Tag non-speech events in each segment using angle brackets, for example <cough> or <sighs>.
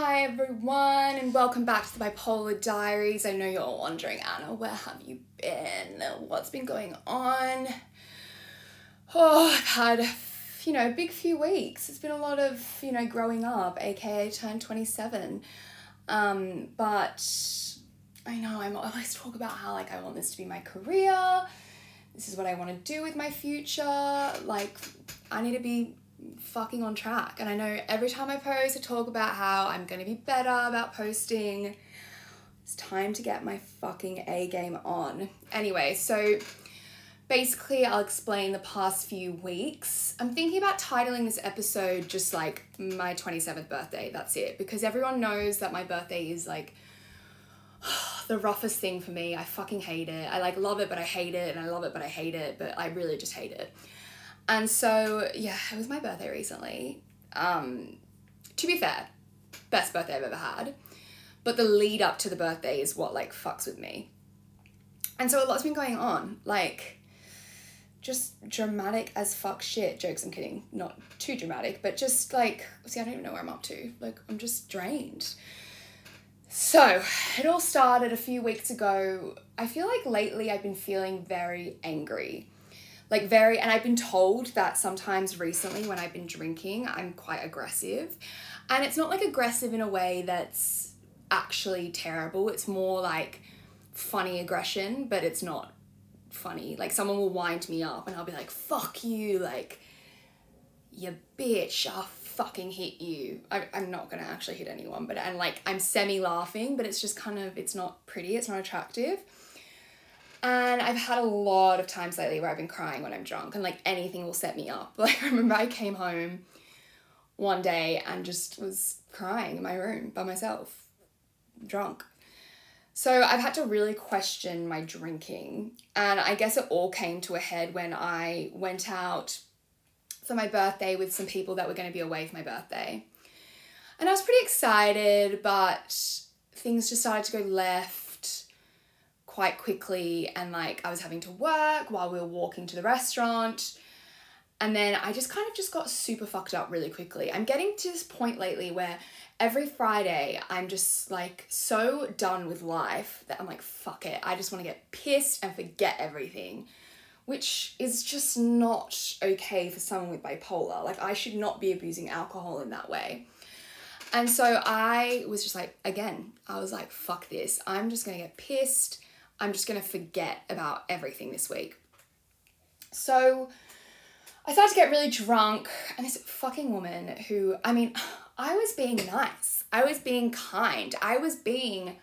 Hi everyone, and welcome back to the Bipolar Diaries. I know you're all wondering, Anna, where have you been? What's been going on? Oh, I've had, you know, a big few weeks. It's been a lot of, you know, growing up, aka turn 27. Um, but I know I'm I always talk about how like I want this to be my career. This is what I want to do with my future. Like I need to be fucking on track. And I know every time I post, I talk about how I'm gonna be better about posting. It's time to get my fucking A game on. Anyway, so basically, I'll explain the past few weeks. I'm thinking about titling this episode just like my 27th birthday. That's it. Because everyone knows that my birthday is like <sighs> the roughest thing for me. I fucking hate it. I like love it, but I hate it, and I love it, but I hate it, but I really just hate it. And so, yeah, it was my birthday recently. Um, to be fair, best birthday I've ever had. But the lead up to the birthday is what like fucks with me. And so a lot's been going on. Like, just dramatic as fuck shit. Jokes, I'm kidding. Not too dramatic, but just like, see, I don't even know where I'm up to. Like, I'm just drained. So, it all started a few weeks ago. I feel like lately I've been feeling very angry like very and i've been told that sometimes recently when i've been drinking i'm quite aggressive. And it's not like aggressive in a way that's actually terrible. It's more like funny aggression but it's not funny. Like someone will wind me up and i'll be like fuck you like you bitch. I'll fucking hit you. I, i'm not gonna actually hit anyone but and like i'm semi laughing but it's just kind of it's not pretty. It's not attractive and I've had a lot of times lately where I've been crying when I'm drunk and like anything will set me up. <laughs> Like I remember I came home one day and just was crying in my room by myself, drunk. So I've had to really question my drinking. And I guess it all came to a head when I went out for my birthday with some people that were going to be away for my birthday. And I was pretty excited, but things just started to go left quite quickly and like I was having to work while we were walking to the restaurant. And then I just kind of just got super fucked up really quickly. I'm getting to this point lately where every Friday I'm just like so done with life that I'm like, fuck it. I just want to get pissed and forget everything, which is just not okay for someone with bipolar. Like, I should not be abusing alcohol in that way. And so I was just like, again, I was like, fuck this. I'm just gonna get pissed. I'm just going to forget about everything this week. So I started to get really drunk, and this fucking woman who, I mean, <sighs> I was being nice, I was being kind, I was being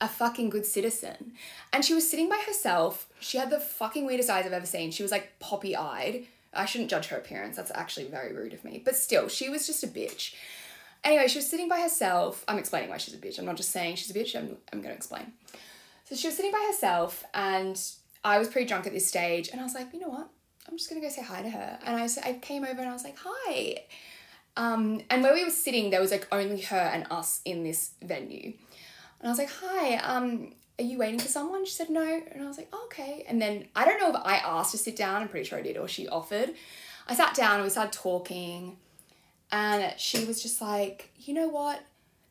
a fucking good citizen. And she was sitting by herself. She had the fucking weirdest eyes I've ever seen. She was like poppy eyed. I shouldn't judge her appearance, that's actually very rude of me. But still, she was just a bitch. Anyway, she was sitting by herself. I'm explaining why she's a bitch. I'm not just saying she's a bitch, I'm, I'm gonna explain. So she was sitting by herself, and I was pretty drunk at this stage, and I was like, you know what? I'm just gonna go say hi to her. And I, I came over and I was like, hi. Um, and where we were sitting, there was like only her and us in this venue. And I was like, hi, um, are you waiting for someone? She said, no. And I was like, oh, okay. And then I don't know if I asked to sit down, I'm pretty sure I did, or she offered. I sat down and we started talking. And she was just like, you know what?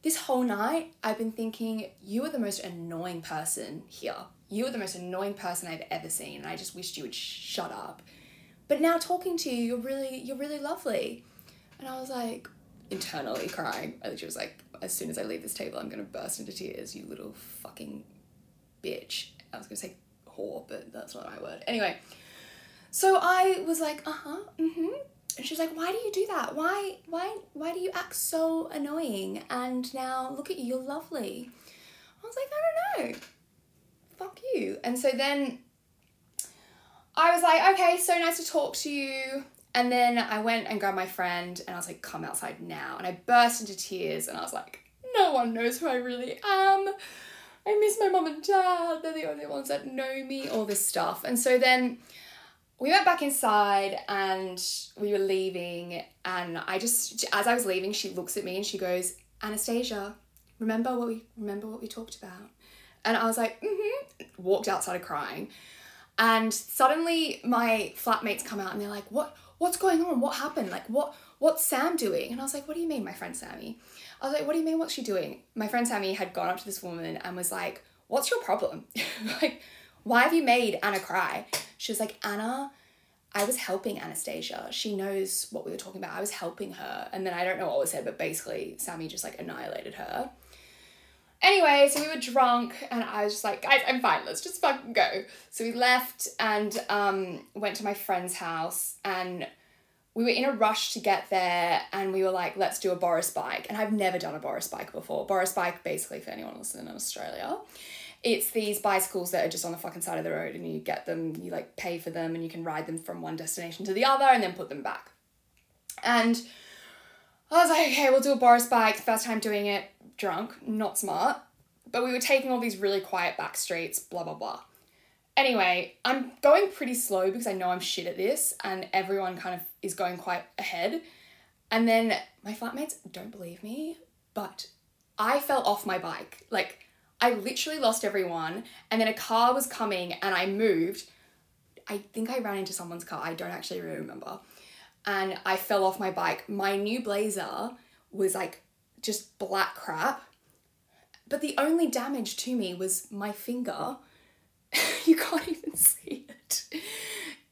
This whole night, I've been thinking, you are the most annoying person here. You are the most annoying person I've ever seen, and I just wished you would shut up. But now talking to you, you're really, you're really lovely. And I was like, internally crying. I was like, as soon as I leave this table, I'm gonna burst into tears, you little fucking bitch. I was gonna say whore, but that's not my word. Anyway, so I was like, uh huh, mm hmm and she's like, why do you do that? Why, why, why do you act so annoying? And now look at you, you're lovely. I was like, I don't know. Fuck you. And so then I was like, okay, so nice to talk to you. And then I went and grabbed my friend and I was like, come outside now. And I burst into tears and I was like, no one knows who I really am. I miss my mom and dad. They're the only ones that know me, all this stuff. And so then we went back inside and we were leaving and i just as i was leaving she looks at me and she goes anastasia remember what we remember what we talked about and i was like mm-hmm walked out started crying and suddenly my flatmates come out and they're like what what's going on what happened like what what's sam doing and i was like what do you mean my friend sammy I was like, what do you mean, what's she doing? My friend Sammy had gone up to this woman and was like, what's your problem? <laughs> like, why have you made Anna cry? She was like, Anna, I was helping Anastasia. She knows what we were talking about. I was helping her. And then I don't know what was said, but basically, Sammy just like annihilated her. Anyway, so we were drunk, and I was just like, guys, I'm fine. Let's just fucking go. So we left and um, went to my friend's house, and we were in a rush to get there, and we were like, let's do a Boris bike. And I've never done a Boris bike before. Boris bike, basically, for anyone listening in Australia, it's these bicycles that are just on the fucking side of the road, and you get them, you like pay for them, and you can ride them from one destination to the other, and then put them back. And I was like, okay, we'll do a Boris bike. First time doing it, drunk, not smart. But we were taking all these really quiet back streets, blah, blah, blah. Anyway, I'm going pretty slow because I know I'm shit at this and everyone kind of is going quite ahead. And then my flatmates don't believe me, but I fell off my bike. Like, I literally lost everyone, and then a car was coming and I moved. I think I ran into someone's car, I don't actually remember. And I fell off my bike. My new blazer was like just black crap. But the only damage to me was my finger. <laughs> you can't even see it.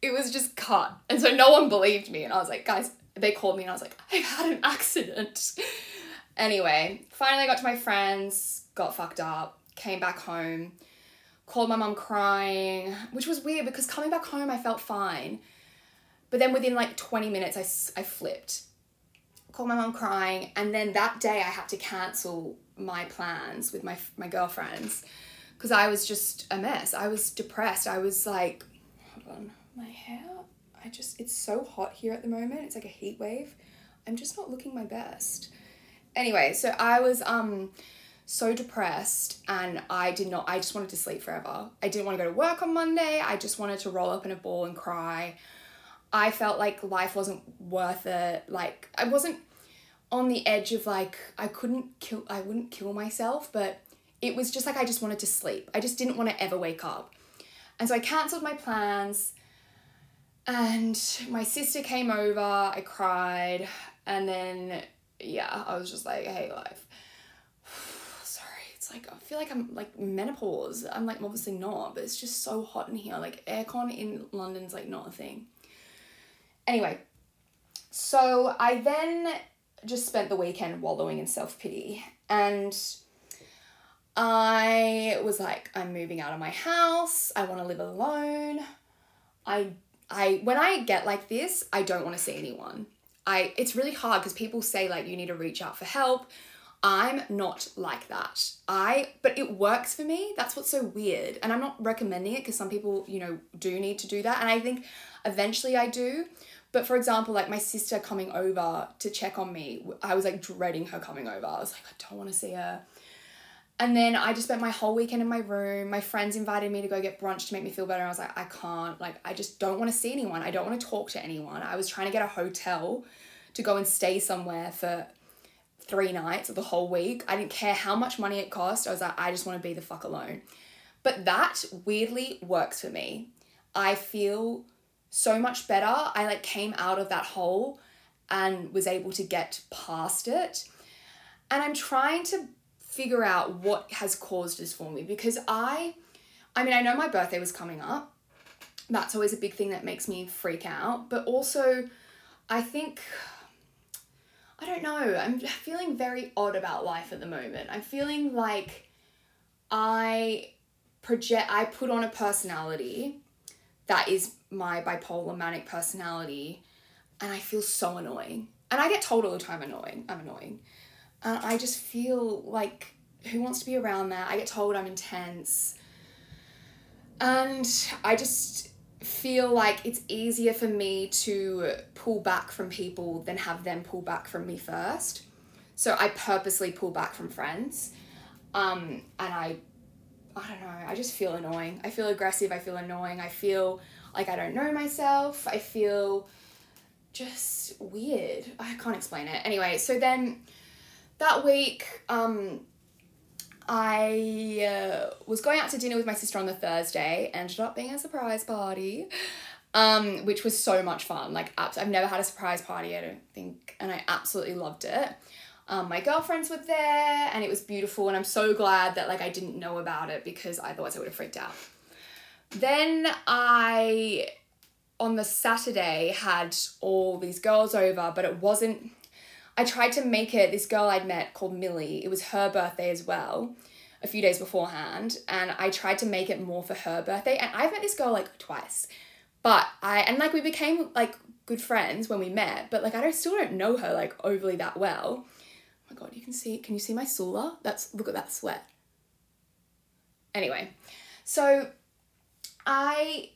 It was just cut. And so no one believed me. And I was like, guys, they called me and I was like, I've had an <laughs> accident. Anyway, finally got to my friends, got fucked up, came back home, called my mum crying, which was weird because coming back home I felt fine. But then within like 20 minutes, I, I flipped called my mom crying, and then that day I had to cancel my plans with my my girlfriends because I was just a mess. I was depressed. I was like, hold on, my hair. I just it's so hot here at the moment. It's like a heat wave. I'm just not looking my best. Anyway, so I was um so depressed and I did not I just wanted to sleep forever. I didn't want to go to work on Monday. I just wanted to roll up in a ball and cry. I felt like life wasn't worth it. Like I wasn't on the edge of like I couldn't kill I wouldn't kill myself, but it was just like I just wanted to sleep. I just didn't want to ever wake up. And so I cancelled my plans. And my sister came over, I cried, and then yeah, I was just like, hey life. It's like I feel like I'm like menopause. I'm like obviously not, but it's just so hot in here. Like aircon in London's like not a thing. Anyway, so I then just spent the weekend wallowing in self pity. And I was like, I'm moving out of my house. I want to live alone. I I when I get like this, I don't want to see anyone. I it's really hard because people say like you need to reach out for help. I'm not like that. I but it works for me. That's what's so weird. And I'm not recommending it because some people, you know, do need to do that and I think eventually I do. But for example, like my sister coming over to check on me, I was like dreading her coming over. I was like, I don't want to see her. And then I just spent my whole weekend in my room. My friends invited me to go get brunch to make me feel better. I was like, I can't. Like, I just don't want to see anyone. I don't want to talk to anyone. I was trying to get a hotel to go and stay somewhere for three nights or the whole week. I didn't care how much money it cost. I was like, I just want to be the fuck alone. But that weirdly works for me. I feel so much better. I like came out of that hole and was able to get past it. And I'm trying to figure out what has caused this for me because I I mean, I know my birthday was coming up. That's always a big thing that makes me freak out, but also I think I don't know. I'm feeling very odd about life at the moment. I'm feeling like I project I put on a personality that is my bipolar manic personality and I feel so annoying. And I get told all the time annoying. I'm annoying. And I just feel like who wants to be around that? I get told I'm intense. And I just feel like it's easier for me to pull back from people than have them pull back from me first. So I purposely pull back from friends. Um, and I I don't know, I just feel annoying. I feel aggressive, I feel annoying, I feel like I don't know myself, I feel just weird. I can't explain it. Anyway, so then that week, um, I uh, was going out to dinner with my sister on the Thursday, ended up being a surprise party, um, which was so much fun. Like, I've never had a surprise party, I don't think, and I absolutely loved it. Um, my girlfriends were there and it was beautiful and I'm so glad that like I didn't know about it because otherwise I would have freaked out. Then I on the Saturday had all these girls over, but it wasn't I tried to make it this girl I'd met called Millie. It was her birthday as well, a few days beforehand, and I tried to make it more for her birthday. And I've met this girl like twice. But I and like we became like good friends when we met, but like I don't still don't know her like overly that well. Oh my god, you can see can you see my sula? That's look at that sweat. Anyway, so I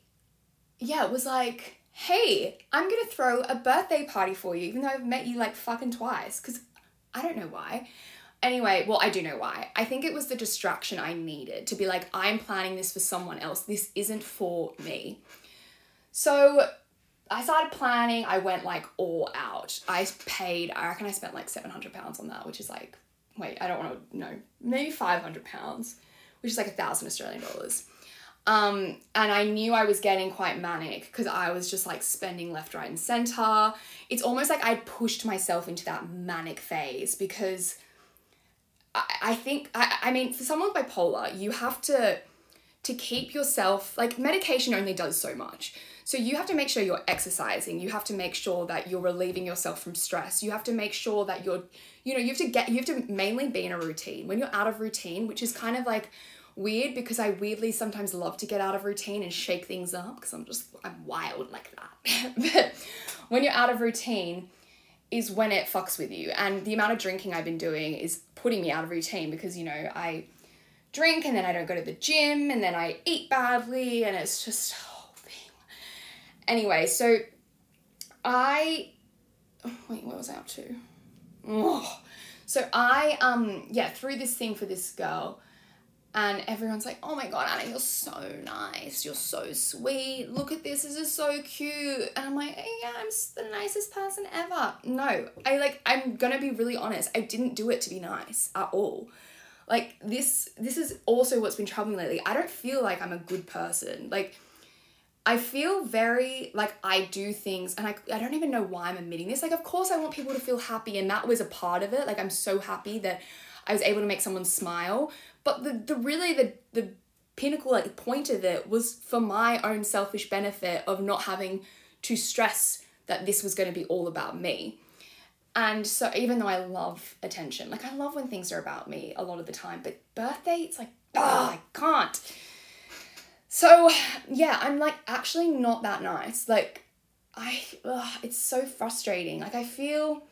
yeah, it was like hey, I'm gonna throw a birthday party for you, even though I've met you like fucking twice, because I don't know why. Anyway, well, I do know why. I think it was the distraction I needed to be like, I'm planning this for someone else. This isn't for me. So I started planning. I went like all out. I paid, I reckon I spent like 700 pounds on that, which is like, wait, I don't want to know, maybe 500 pounds, which is like a thousand Australian dollars. Um, and I knew I was getting quite manic because I was just like spending left, right, and center. It's almost like I'd pushed myself into that manic phase because I, I think, I, I mean, for someone bipolar, you have to to keep yourself like medication only does so much. So you have to make sure you're exercising. You have to make sure that you're relieving yourself from stress. You have to make sure that you're you know you have to get you have to mainly be in a routine. When you're out of routine which is kind of like weird because I weirdly sometimes love to get out of routine and shake things up because I'm just I'm wild like that. <laughs> but when you're out of routine is when it fucks with you. And the amount of drinking I've been doing is putting me out of routine because you know, I drink and then I don't go to the gym and then I eat badly and it's just whole thing. Anyway, so I oh, wait, what was I up to? Oh. So I um yeah, threw this thing for this girl and everyone's like, oh my god, Anna, you're so nice. You're so sweet. Look at this. This is so cute. And I'm like, yeah, I'm the nicest person ever. No, I like, I'm gonna be really honest. I didn't do it to be nice at all. Like this, this is also what's been troubling lately. I don't feel like I'm a good person. Like, I feel very like I do things and I, I don't even know why I'm admitting this. Like, of course, I want people to feel happy, and that was a part of it. Like, I'm so happy that I was able to make someone smile. But the, the really the the pinnacle like point of it was for my own selfish benefit of not having to stress that this was going to be all about me. And so even though I love attention, like I love when things are about me a lot of the time, but birthday it's like ah, I can't. So yeah, I'm like actually not that nice. Like I ugh, it's so frustrating. Like I feel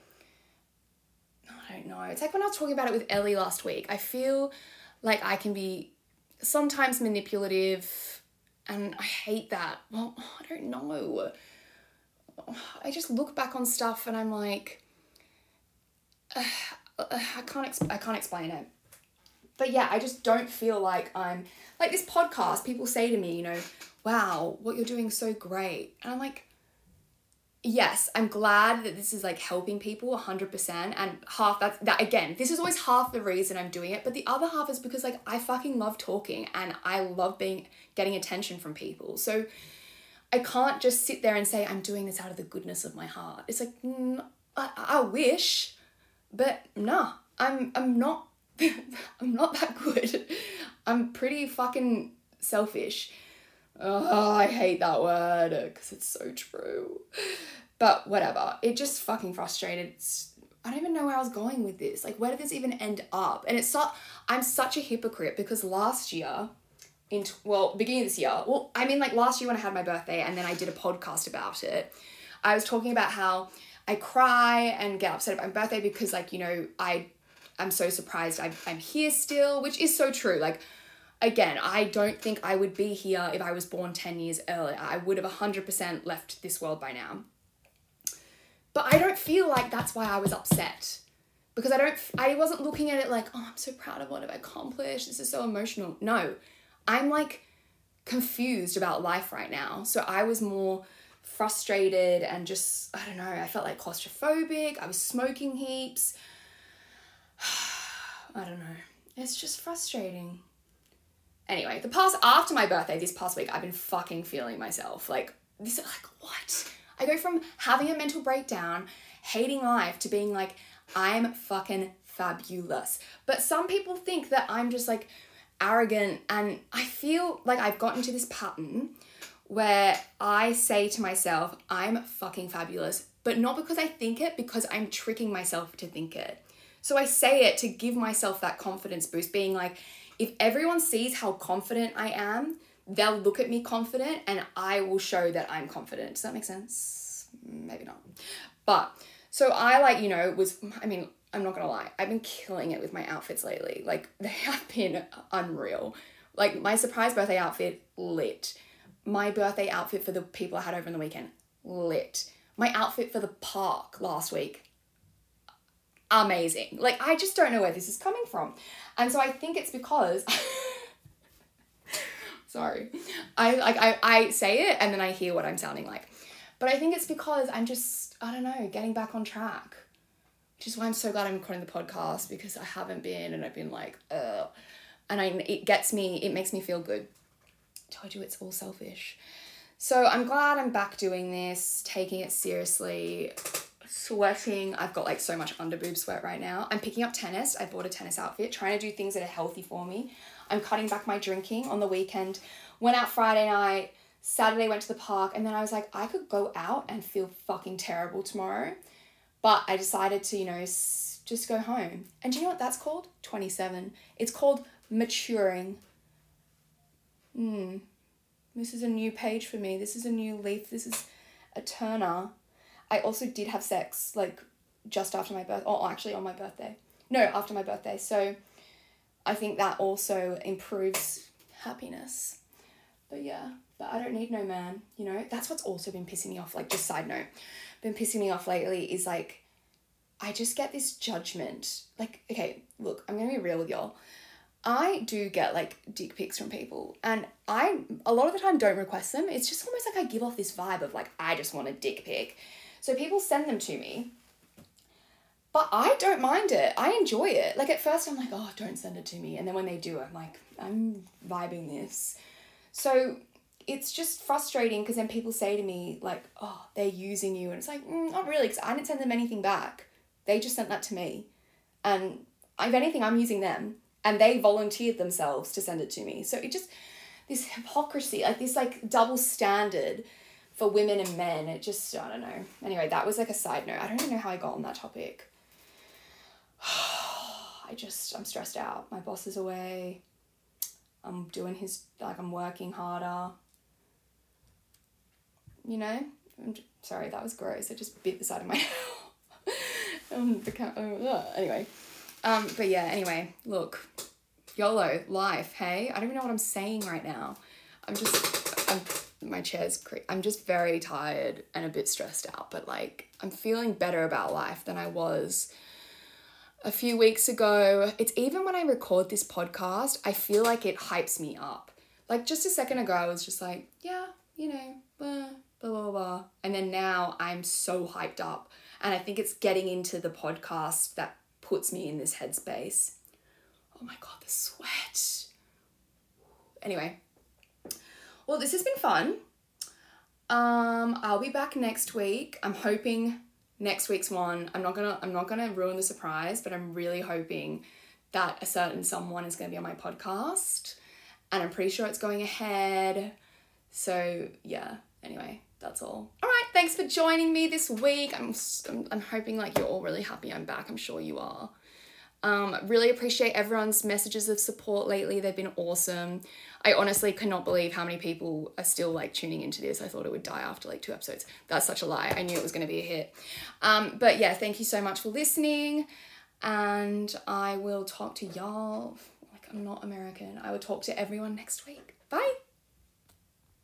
I don't know. It's like when I was talking about it with Ellie last week. I feel like I can be sometimes manipulative and I hate that. Well, I don't know. I just look back on stuff and I'm like uh, I can't I can't explain it. But yeah, I just don't feel like I'm like this podcast people say to me, you know, wow, what you're doing so great. And I'm like yes, I'm glad that this is like helping people 100% and half that's that again, this is always half the reason I'm doing it, but the other half is because like I fucking love talking and I love being getting attention from people. So I can't just sit there and say I'm doing this out of the goodness of my heart. It's like mm, I, I wish, but nah, I'm I'm not <laughs> I'm not that good. I'm pretty fucking selfish. Oh, I hate that word because it's so true. But whatever. It just fucking frustrated. It's, I don't even know where I was going with this. Like, where did this even end up? And it's so, I'm such a hypocrite because last year, in well, beginning of this year, well, I mean, like last year when I had my birthday and then I did a podcast about it, I was talking about how I cry and get upset about my birthday because, like, you know, I, I'm so surprised I'm, I'm here still, which is so true. Like, again, I don't think I would be here if I was born 10 years earlier. I would have 100% left this world by now. But I don't feel like that's why I was upset. Because I don't, I wasn't looking at it like, oh, I'm so proud of what I've accomplished. This is so emotional. No, I'm like confused about life right now. So I was more frustrated and just, I don't know, I felt like claustrophobic. I was smoking heaps. <sighs> I don't know. It's just frustrating. Anyway, the past after my birthday this past week, I've been fucking feeling myself. Like this like what? I go from having a mental breakdown, hating life to being like I'm fucking fabulous. But some people think that I'm just like arrogant and I feel like I've gotten to this pattern where I say to myself, I'm fucking fabulous, but not because I think it, because I'm tricking myself to think it. So I say it to give myself that confidence boost, being like, if everyone sees how confident I am, they'll look at me confident and I will show that I'm confident. Does that make sense? Maybe not. But so I like, you know, was, I mean, I'm not gonna lie, I've been killing it with my outfits lately. Like, <laughs> they have been unreal. Like, my surprise birthday outfit, lit. My birthday outfit for the people I had over on the weekend, lit. My outfit for the park last week, amazing. Like, I just don't know where this is coming from. And so I think it's because. <laughs> sorry. I like I, I say it and then I hear what I'm sounding like. But I think it's because I'm just, I don't know, getting back on track. Which is why I'm so glad I'm recording the podcast because I haven't been and I've been like, uh and I it gets me, it makes me feel good. I told you it's all selfish. So I'm glad I'm back doing this, taking it seriously, sweating. I've got like so much under boob sweat right now. I'm picking up tennis. I bought a tennis outfit, trying to do things that are healthy for me. I'm cutting back my drinking on the weekend. Went out Friday night, Saturday went to the park, and then I was like, I could go out and feel fucking terrible tomorrow. But I decided to, you know, s- just go home. And do you know what that's called? 27. It's called maturing. Hmm. This is a new page for me. This is a new leaf. This is a turner. I also did have sex like just after my birth, or actually on my birthday. No, after my birthday. So I think that also improves happiness. But yeah, but I don't need no man, you know? That's what's also been pissing me off. Like, just side note, been pissing me off lately is like, I just get this judgment. Like, okay, look, I'm gonna be real with y'all. I do get like dick pics from people, and I a lot of the time don't request them. It's just almost like I give off this vibe of like, I just want a dick pic. So people send them to me, but I don't mind it. I enjoy it. Like at first, I'm like, oh, don't send it to me. And then when they do, I'm like, I'm vibing this. So it's just frustrating because then people say to me, like, oh, they're using you. And it's like, mm, not really, because I didn't send them anything back. They just sent that to me. And if anything, I'm using them. And they volunteered themselves to send it to me. So it just, this hypocrisy, like this like double standard for women and men. It just, I don't know. Anyway, that was like a side note. I don't even know how I got on that topic. <sighs> I just, I'm stressed out. My boss is away. I'm doing his, like, I'm working harder. You know? I'm j- sorry, that was gross. I just bit the side of my <laughs> um, ca- oh, ugh. Anyway. Um, but yeah, anyway, look. YOLO, life, hey? I don't even know what I'm saying right now. I'm just, I'm, my chair's, cre- I'm just very tired and a bit stressed out, but like, I'm feeling better about life than I was a few weeks ago. It's even when I record this podcast, I feel like it hypes me up. Like just a second ago, I was just like, yeah, you know, blah, blah, blah, blah. And then now I'm so hyped up. And I think it's getting into the podcast that puts me in this headspace. Oh my God, the sweat. Anyway, well, this has been fun. Um, I'll be back next week. I'm hoping next week's one. I'm not gonna I'm not gonna ruin the surprise, but I'm really hoping that a certain someone is gonna be on my podcast, and I'm pretty sure it's going ahead. So yeah. Anyway, that's all. All right. Thanks for joining me this week. I'm I'm, I'm hoping like you're all really happy I'm back. I'm sure you are. Um, really appreciate everyone's messages of support lately. They've been awesome. I honestly cannot believe how many people are still like tuning into this. I thought it would die after like two episodes. That's such a lie. I knew it was going to be a hit. Um, but yeah, thank you so much for listening. And I will talk to y'all. Like, I'm not American. I will talk to everyone next week. Bye.